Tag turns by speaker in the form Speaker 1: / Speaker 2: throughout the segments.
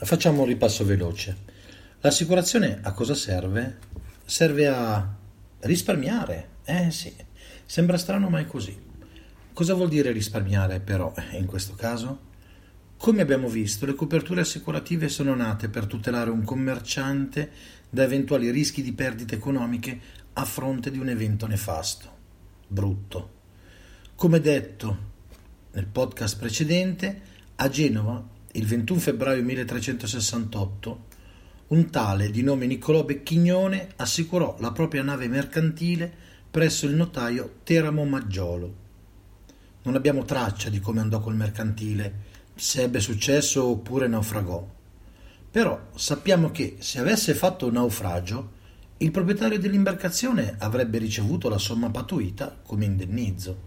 Speaker 1: Facciamo un ripasso veloce. L'assicurazione a cosa serve? Serve a risparmiare. Eh sì, sembra strano ma è così. Cosa vuol dire risparmiare però in questo caso? Come abbiamo visto, le coperture assicurative sono nate per tutelare un commerciante da eventuali rischi di perdite economiche a fronte di un evento nefasto, brutto. Come detto nel podcast precedente, a Genova il 21 febbraio 1368, un tale di nome Niccolò Becchignone assicurò la propria nave mercantile presso il notaio Teramo Maggiolo. Non abbiamo traccia di come andò col mercantile, se ebbe successo oppure naufragò. Però sappiamo che se avesse fatto un naufragio, il proprietario dell'imbarcazione avrebbe ricevuto la somma patuita come indennizzo.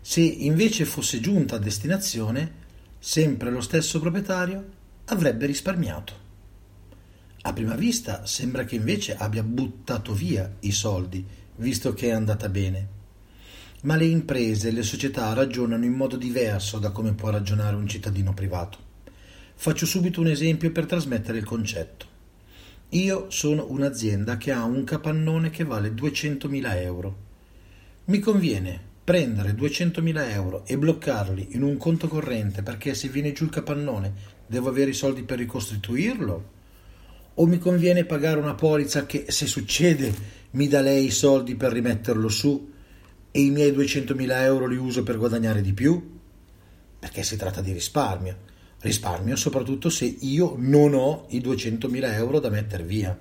Speaker 1: Se invece fosse giunta a destinazione, sempre lo stesso proprietario avrebbe risparmiato. A prima vista sembra che invece abbia buttato via i soldi, visto che è andata bene. Ma le imprese e le società ragionano in modo diverso da come può ragionare un cittadino privato. Faccio subito un esempio per trasmettere il concetto. Io sono un'azienda che ha un capannone che vale 200.000 euro. Mi conviene prendere 200.000 euro e bloccarli in un conto corrente perché se viene giù il capannone devo avere i soldi per ricostituirlo? O mi conviene pagare una polizza che se succede mi dà lei i soldi per rimetterlo su e i miei 200.000 euro li uso per guadagnare di più? Perché si tratta di risparmio. Risparmio soprattutto se io non ho i 200.000 euro da mettere via.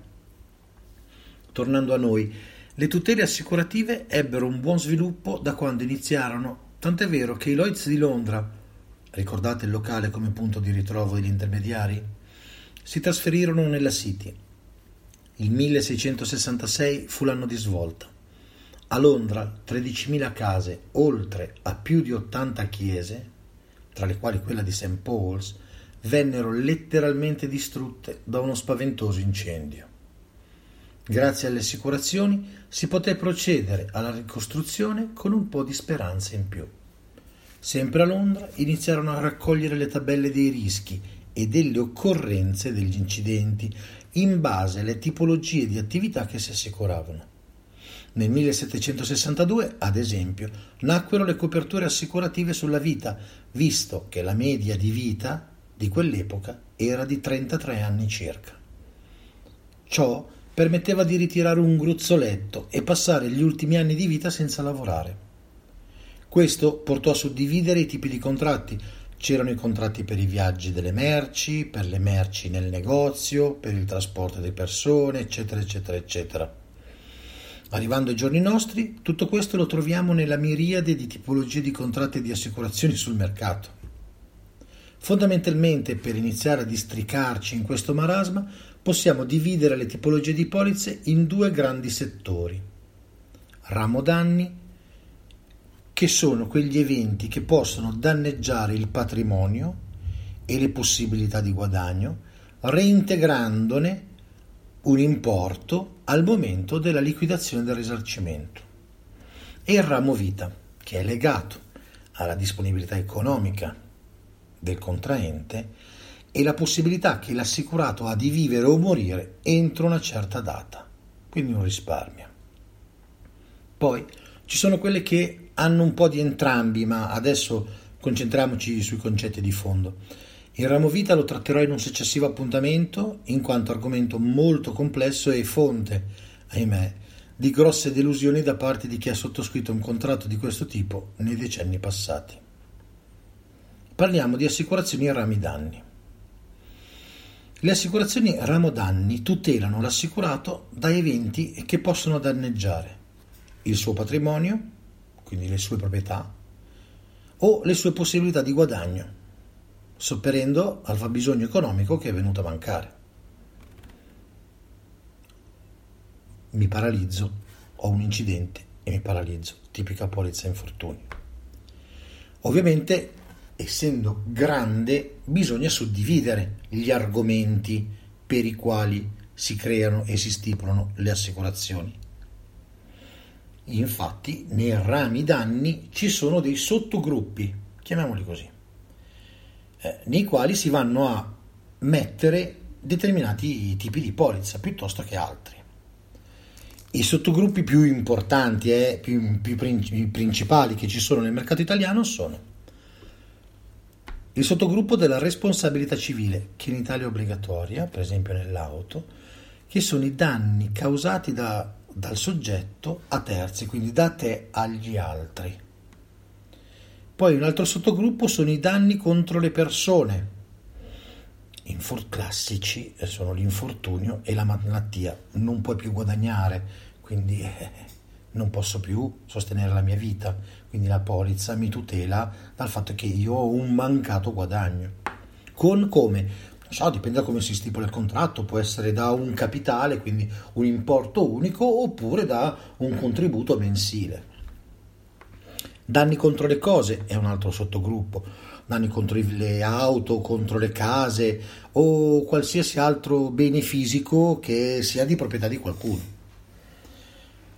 Speaker 1: Tornando a noi, le tutele assicurative ebbero un buon sviluppo da quando iniziarono, tant'è vero che i Lloyds di Londra, ricordate il locale come punto di ritrovo degli intermediari, si trasferirono nella City. Il 1666 fu l'anno di svolta. A Londra 13.000 case, oltre a più di 80 chiese, tra le quali quella di St. Paul's, vennero letteralmente distrutte da uno spaventoso incendio. Grazie alle assicurazioni si poté procedere alla ricostruzione con un po' di speranza in più. Sempre a Londra iniziarono a raccogliere le tabelle dei rischi e delle occorrenze degli incidenti in base alle tipologie di attività che si assicuravano. Nel 1762, ad esempio, nacquero le coperture assicurative sulla vita, visto che la media di vita di quell'epoca era di 33 anni circa. Ciò permetteva di ritirare un gruzzoletto e passare gli ultimi anni di vita senza lavorare. Questo portò a suddividere i tipi di contratti. C'erano i contratti per i viaggi delle merci, per le merci nel negozio, per il trasporto di persone, eccetera, eccetera, eccetera. Arrivando ai giorni nostri, tutto questo lo troviamo nella miriade di tipologie di contratti di assicurazioni sul mercato. Fondamentalmente, per iniziare a districarci in questo marasma, possiamo dividere le tipologie di polizze in due grandi settori. Ramo danni, che sono quegli eventi che possono danneggiare il patrimonio e le possibilità di guadagno, reintegrandone un importo al momento della liquidazione del risarcimento. E il ramo vita, che è legato alla disponibilità economica del contraente e la possibilità che l'assicurato ha di vivere o morire entro una certa data, quindi un risparmio. Poi ci sono quelle che hanno un po' di entrambi, ma adesso concentriamoci sui concetti di fondo. Il ramo vita lo tratterò in un successivo appuntamento, in quanto argomento molto complesso e fonte, ahimè, di grosse delusioni da parte di chi ha sottoscritto un contratto di questo tipo nei decenni passati. Parliamo di assicurazioni rami danni. Le assicurazioni ramo danni tutelano l'assicurato da eventi che possono danneggiare il suo patrimonio, quindi le sue proprietà, o le sue possibilità di guadagno, sopperendo al fabbisogno economico che è venuto a mancare. Mi paralizzo, ho un incidente e mi paralizzo, tipica polizza infortunio. Ovviamente, essendo grande, bisogna suddividere gli argomenti per i quali si creano e si stipulano le assicurazioni. Infatti, nei rami danni ci sono dei sottogruppi, chiamiamoli così, eh, nei quali si vanno a mettere determinati tipi di polizza piuttosto che altri. I sottogruppi più importanti e eh, più, più principali che ci sono nel mercato italiano sono il sottogruppo della responsabilità civile, che in Italia è obbligatoria, per esempio nell'auto, che sono i danni causati da dal soggetto a terzi, quindi da te agli altri. Poi un altro sottogruppo sono i danni contro le persone. Infor- classici sono l'infortunio e la malattia. Non puoi più guadagnare, quindi eh, non posso più sostenere la mia vita. Quindi la polizza mi tutela dal fatto che io ho un mancato guadagno. Con come? so, dipende da come si stipula il contratto, può essere da un capitale, quindi un importo unico, oppure da un contributo mensile. Danni contro le cose è un altro sottogruppo, danni contro le auto, contro le case o qualsiasi altro bene fisico che sia di proprietà di qualcuno.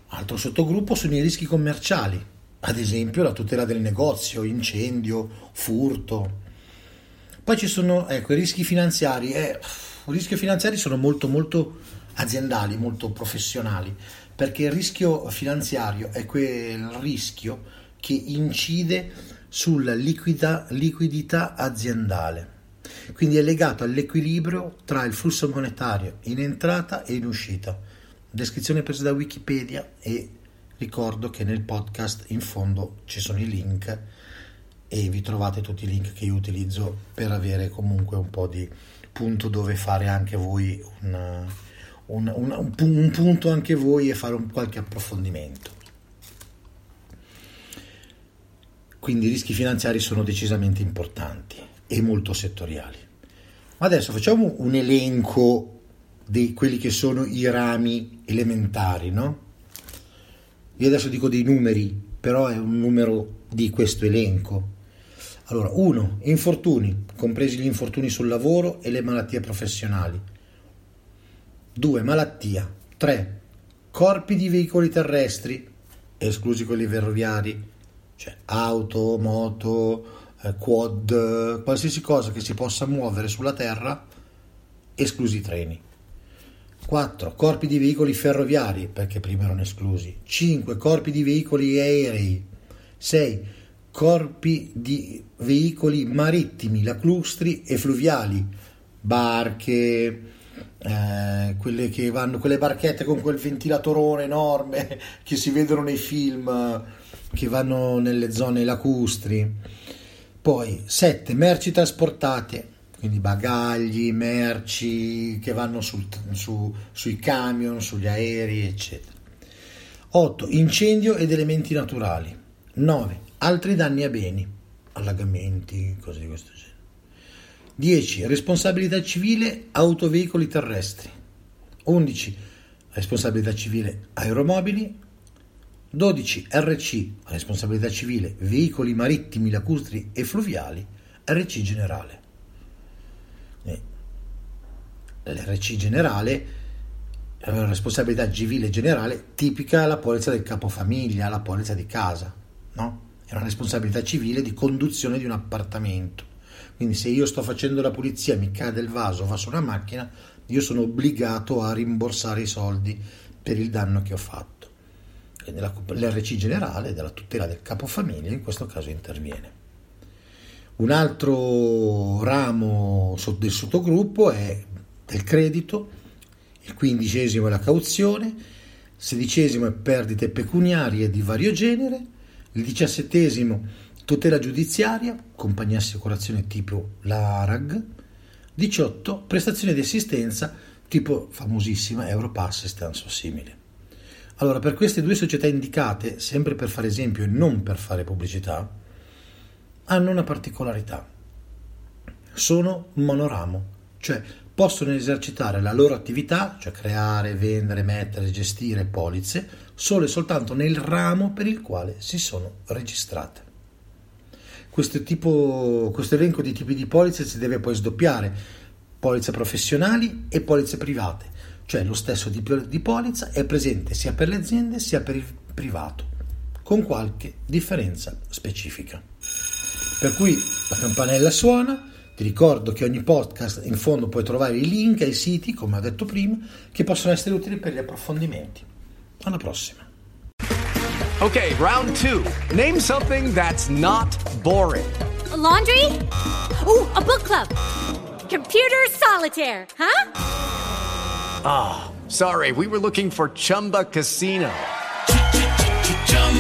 Speaker 1: Altro sottogruppo sono i rischi commerciali, ad esempio la tutela del negozio, incendio, furto, poi ci sono ecco, i rischi finanziari. Eh, I rischi finanziari sono molto, molto aziendali, molto professionali, perché il rischio finanziario è quel rischio che incide sulla liquida, liquidità aziendale. Quindi è legato all'equilibrio tra il flusso monetario in entrata e in uscita. Descrizione presa da Wikipedia e ricordo che nel podcast in fondo ci sono i link e vi trovate tutti i link che io utilizzo per avere comunque un po' di punto dove fare anche voi un, un, un, un punto anche voi e fare un qualche approfondimento. Quindi i rischi finanziari sono decisamente importanti e molto settoriali. Ma adesso facciamo un elenco di quelli che sono i rami elementari, no? Io adesso dico dei numeri, però è un numero di questo elenco. Allora, 1. Infortuni, compresi gli infortuni sul lavoro e le malattie professionali. 2. Malattia. 3. Corpi di veicoli terrestri, esclusi quelli ferroviari, cioè auto, moto, eh, quad, qualsiasi cosa che si possa muovere sulla terra, esclusi i treni. 4. Corpi di veicoli ferroviari, perché prima erano esclusi. 5. Corpi di veicoli aerei. 6 corpi di veicoli marittimi, lacustri e fluviali, barche, eh, quelle, che vanno, quelle barchette con quel ventilatorone enorme che si vedono nei film che vanno nelle zone lacustri. Poi 7 merci trasportate, quindi bagagli, merci che vanno sul, su, sui camion, sugli aerei, eccetera. 8 incendio ed elementi naturali. 9 altri danni a beni, allagamenti, cose di questo genere. 10. Responsabilità civile autoveicoli terrestri. 11. Responsabilità civile aeromobili. 12. RC. Responsabilità civile veicoli marittimi, lacustri e fluviali. RC generale. Eh, L'RC generale la responsabilità civile generale tipica la polizza del capofamiglia, la polizza di casa, no? è una responsabilità civile di conduzione di un appartamento. Quindi se io sto facendo la pulizia, mi cade il vaso, va su una macchina, io sono obbligato a rimborsare i soldi per il danno che ho fatto. E l'RC generale della tutela del capofamiglia in questo caso interviene. Un altro ramo del sottogruppo è del credito, il quindicesimo è la cauzione, sedicesimo è perdite pecuniarie di vario genere, il diciassettesimo tutela giudiziaria, compagnia assicurazione tipo la ARAG, 18 prestazioni di assistenza tipo famosissima Europass e stanzo simile. Allora, per queste due società indicate, sempre per fare esempio e non per fare pubblicità, hanno una particolarità. Sono monoramo, cioè possono esercitare la loro attività, cioè creare, vendere, mettere, gestire polizze, solo e soltanto nel ramo per il quale si sono registrate questo, tipo, questo elenco di tipi di polizze si deve poi sdoppiare, polizze professionali e polizze private, cioè lo stesso tipo di polizza è presente sia per le aziende sia per il privato, con qualche differenza specifica. Per cui la campanella suona, ti ricordo che ogni podcast in fondo puoi trovare i link ai siti, come ho detto prima, che possono essere utili per gli approfondimenti. Alla prossima!
Speaker 2: Okay, round two. Name something that's not boring.
Speaker 3: A laundry? Ooh, a book club. Computer solitaire, huh?
Speaker 2: Ah, oh, sorry, we were looking for Chumba Casino.